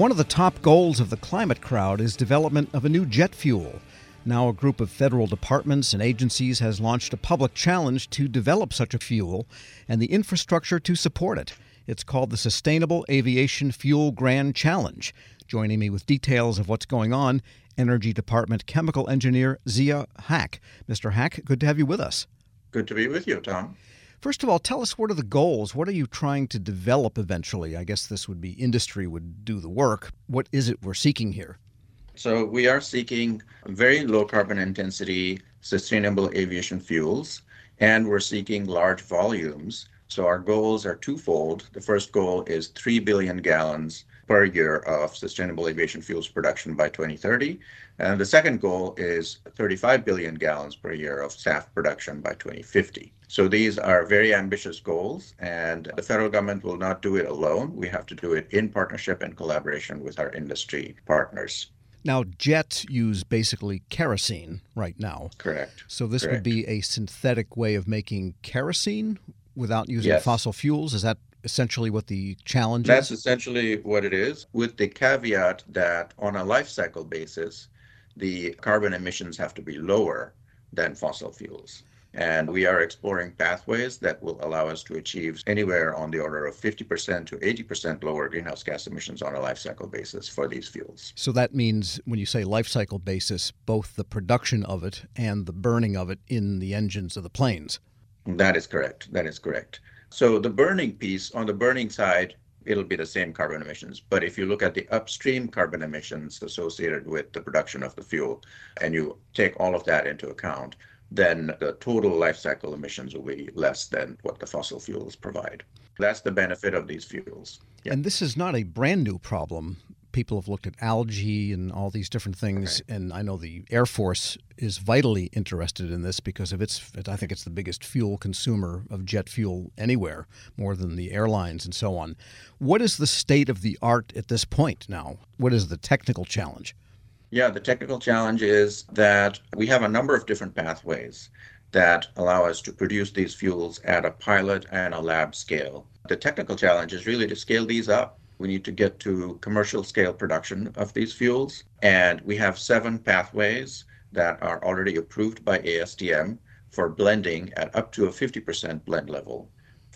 One of the top goals of the climate crowd is development of a new jet fuel. Now, a group of federal departments and agencies has launched a public challenge to develop such a fuel and the infrastructure to support it. It's called the Sustainable Aviation Fuel Grand Challenge. Joining me with details of what's going on, Energy Department chemical engineer Zia Haq. Mr. Haq, good to have you with us. Good to be with you, Tom. First of all, tell us what are the goals? What are you trying to develop eventually? I guess this would be industry would do the work. What is it we're seeking here? So, we are seeking very low carbon intensity sustainable aviation fuels, and we're seeking large volumes. So, our goals are twofold. The first goal is 3 billion gallons per year of sustainable aviation fuels production by 2030. And the second goal is 35 billion gallons per year of SAF production by 2050. So these are very ambitious goals, and the federal government will not do it alone. We have to do it in partnership and collaboration with our industry partners. Now, jets use basically kerosene right now. Correct. So this Correct. would be a synthetic way of making kerosene without using Yes. fossil fuels. Is that essentially what the challenge That's is? essentially what it is, with the caveat that on a life cycle basis, the carbon emissions have to be lower than fossil fuels. And we are exploring pathways that will allow us to achieve anywhere on the order of 50% to 80% lower greenhouse gas emissions on a life cycle basis for these fuels. So that means when you say life cycle basis, both the production of it and the burning of it in the engines of the planes. That is correct. That is correct. So the burning piece, on the burning side, it'll be the same carbon emissions. But if you look at the upstream carbon emissions associated with the production of the fuel, and you take all of that into account, then the total life cycle emissions will be less than what the fossil fuels provide. That's the benefit of these fuels. Yeah. And this is not a brand new problem. People have looked at algae and all these different things, and I know the Air Force is vitally interested in this because of its. I think it's the biggest fuel consumer of jet fuel anywhere, more than the airlines and so on. What is the state of the art at this point now? What is the technical challenge? Yeah, the technical challenge is that we have a number of different pathways that allow us to produce these fuels at a pilot and a lab scale. The technical challenge is really to scale these up. We need to get to commercial scale production of these fuels. And we have seven pathways that are already approved by ASTM for blending at up to a 50% blend level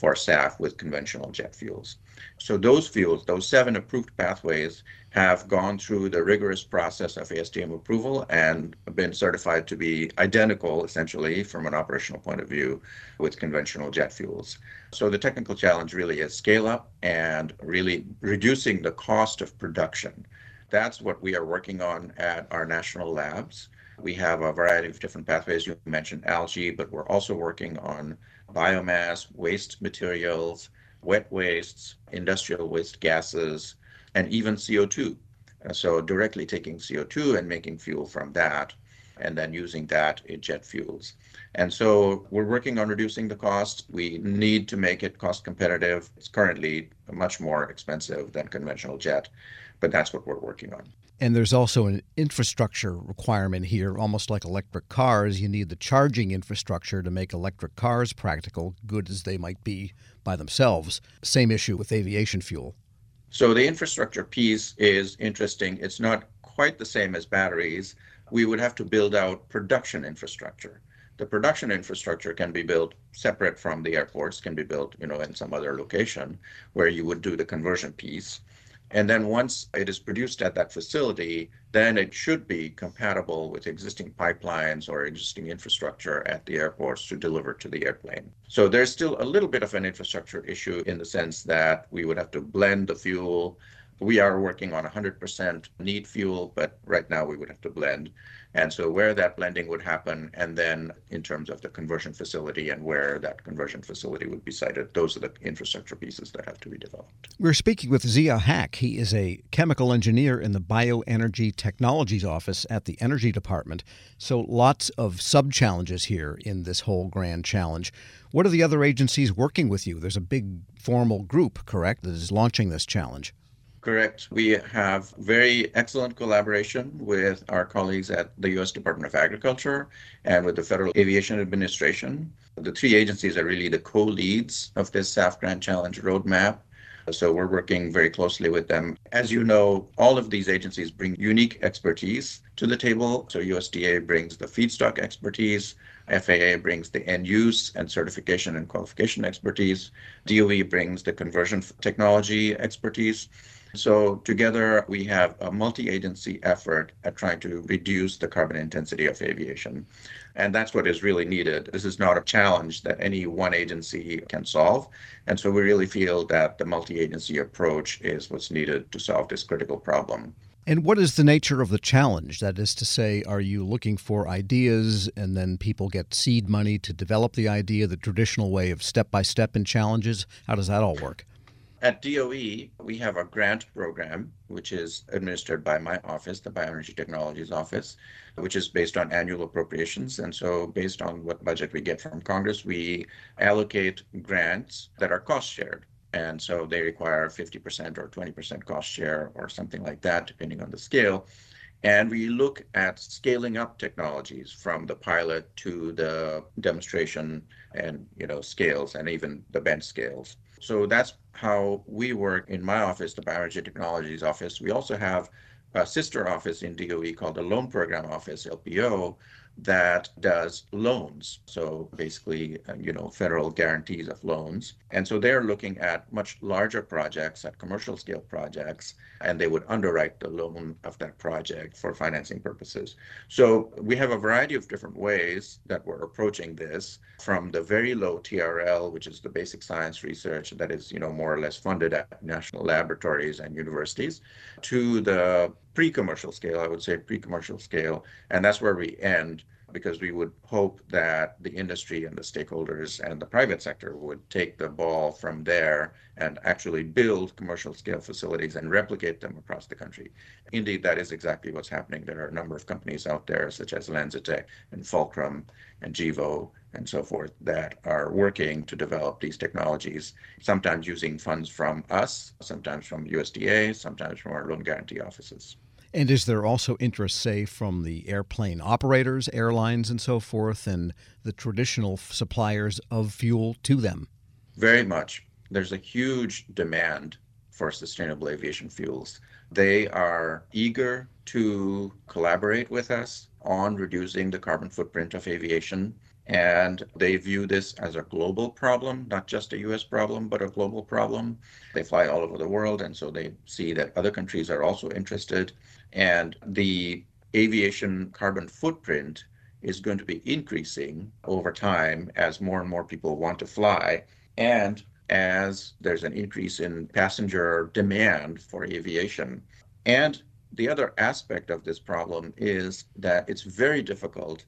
for SAF with conventional jet fuels. So those fuels, those seven approved pathways, have gone through the rigorous process of ASTM approval and been certified to be identical, essentially, from an operational point of view, with conventional jet fuels. So the technical challenge really is scale up and really reducing the cost of production. That's what we are working on at our national labs. We have a variety of different pathways. You mentioned algae, but we're also working on biomass, waste materials, wet wastes, industrial waste gases, and even CO2. Uh, So directly taking CO2 and making fuel from that, and then using that in jet fuels. And so we're working on reducing the cost. We need to make it cost competitive. It's currently much more expensive than conventional jet, but that's what we're working on. And there's also an infrastructure requirement here, almost like electric cars. You need the charging infrastructure to make electric cars practical, good as they might be by themselves. Same issue with aviation fuel. So the infrastructure piece is interesting. It's not quite the same as batteries. We would have to build out production infrastructure. The production infrastructure can be built separate from the airports, can be built, you know, in some other location where you would do the conversion piece. And then once it is produced at that facility, then it should be compatible with existing pipelines or existing infrastructure at the airports to deliver to the airplane. So there's still a little bit of an infrastructure issue in the sense that we would have to blend the fuel. We are working on 100% neat fuel, but right now we would have to blend. And so where that blending would happen, and then in terms of the conversion facility and where that conversion facility would be sited, those are the infrastructure pieces that have to be developed. We're speaking with Zia Haq. He is a chemical engineer in the Bioenergy Technologies Office at the Energy Department. So lots of sub challenges here in this whole grand challenge. What are the other agencies working with you? There's a big formal group, correct, that is launching this challenge. Correct. We have very excellent collaboration with our colleagues at the U.S. Department of Agriculture and with the Federal Aviation Administration. The three agencies are really the co leads of this SAF Grand Challenge roadmap. So we're working very closely with them. As you know, all of these agencies bring unique expertise to the table. So USDA brings the feedstock expertise, FAA brings the end use and certification and qualification expertise, DOE brings the conversion technology expertise. So together we have a multi-agency effort at trying to reduce the carbon intensity of aviation. And that's what is really needed. This is not a challenge that any one agency can solve. And so we really feel that the multi-agency approach is what's needed to solve this critical problem. And what is the nature of the challenge? That is to say, are you looking for ideas and then people get seed money to develop the idea, the traditional way of step by step in challenges? How does that all work? At DOE, we have a grant program, which is administered by my office, the Bioenergy Technologies Office, which is based on annual appropriations. And so, based on what budget we get from Congress, we allocate grants that are cost shared. And so they require 50% or 20% cost share or something like that, depending on the scale. And we look at scaling up technologies from the pilot to the demonstration and you know scales and even the bench scales. So that's how we work in my office, the Bioenergy Technologies Office. We also have a sister office in DOE called the Loan Program Office, LPO, that does loans. So basically, uh, you know, federal guarantees of loans. And so they're looking at much larger projects, at commercial scale projects, and they would underwrite the loan of that project for financing purposes. So we have a variety of different ways that we're approaching this from the very low TRL, which is the basic science research that is, you know, more or less funded at national laboratories and universities, to the pre-commercial scale, I would say pre-commercial scale, and that's where we end because we would hope that the industry and the stakeholders and the private sector would take the ball from there and actually build commercial scale facilities and replicate them across the country. Indeed, that is exactly what's happening. There are a number of companies out there, such as LanzaTech and Fulcrum and Gevo and so forth, that are working to develop these technologies, sometimes using funds from us, sometimes from USDA, sometimes from our loan guarantee offices. And is there also interest, say, from the airplane operators, airlines, and so forth, and the traditional suppliers of fuel to them? Very much. There's a huge demand for sustainable aviation fuels. They are eager to collaborate with us on reducing the carbon footprint of aviation. And they view this as a global problem, not just a US problem, but a global problem. They fly all over the world, and so they see that other countries are also interested. And the aviation carbon footprint is going to be increasing over time as more and more people want to fly. And as there's an increase in passenger demand for aviation. And the other aspect of this problem is that it's very difficult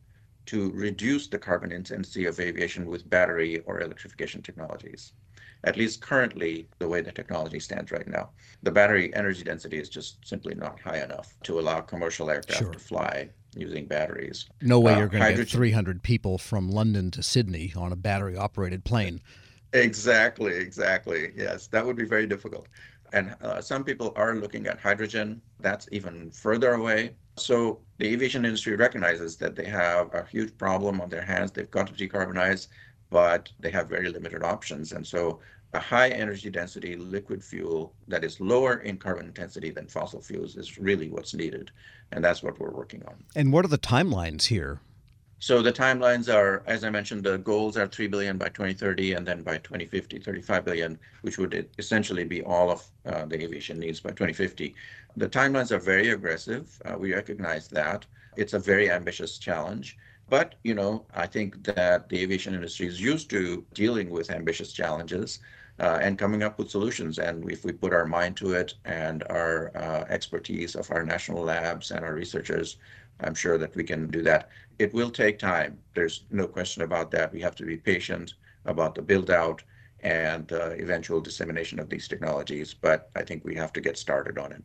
to reduce the carbon intensity of aviation with battery or electrification technologies. At least currently, the way the technology stands right now, the battery energy density is just simply not high enough to allow commercial aircraft sure. to fly using batteries. No way uh, you're going to get 300 people from London to Sydney on a battery operated plane. Exactly, exactly. Yes, that would be very difficult. And uh, some people are looking at hydrogen. That's even further away. So the aviation industry recognizes that they have a huge problem on their hands. They've got to decarbonize, but they have very limited options. And so a high energy density liquid fuel that is lower in carbon intensity than fossil fuels is really what's needed. And that's what we're working on. And what are the timelines here? So the timelines are, as I mentioned, the goals are 3 billion by 2030, and then by 2050, 35 billion, which would essentially be all of uh, the aviation needs by 2050. The timelines are very aggressive. Uh, we recognize that. It's a very ambitious challenge. But, you know, I think that the aviation industry is used to dealing with ambitious challenges uh, and coming up with solutions. And if we put our mind to it and our expertise of our national labs and our researchers, I'm sure that we can do that. It will take time. There's no question about that. We have to be patient about the build out and uh, eventual dissemination of these technologies, but I think we have to get started on it.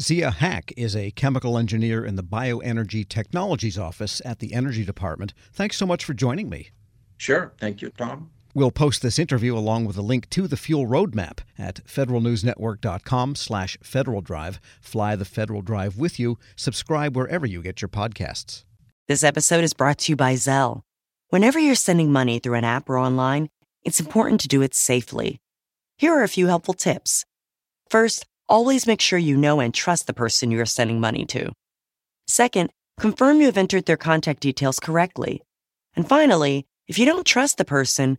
Zia Haq is a chemical engineer in the Bioenergy Technologies Office at the Energy Department. Thanks so much for joining me. Sure. Thank you, Tom. We'll post this interview along with a link to the fuel roadmap at federalnewsnetwork.com slash Federal Drive. Fly the Federal Drive with you. Subscribe wherever you get your podcasts. This episode is brought to you by Zelle. Whenever you're sending money through an app or online, it's important to do it safely. Here are a few helpful tips. First, always make sure you know and trust the person you are sending money to. Second, confirm you have entered their contact details correctly. And finally, if you don't trust the person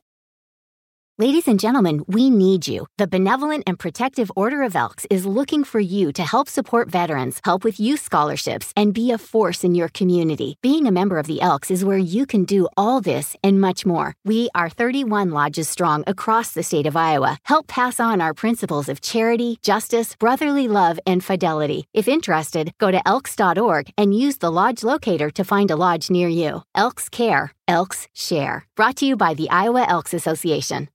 Ladies and gentlemen, we need you. The Benevolent and Protective Order of Elks is looking for you to help support veterans, help with youth scholarships, and be a force in your community. Being a member of the Elks is where you can do all this and much more. We are 31 lodges strong across the state of Iowa. Help pass on our principles of charity, justice, brotherly love, and fidelity. If interested, go to elks.org and use the lodge locator to find a lodge near you. Elks Care, Elks Share. Brought to you by the Iowa Elks Association.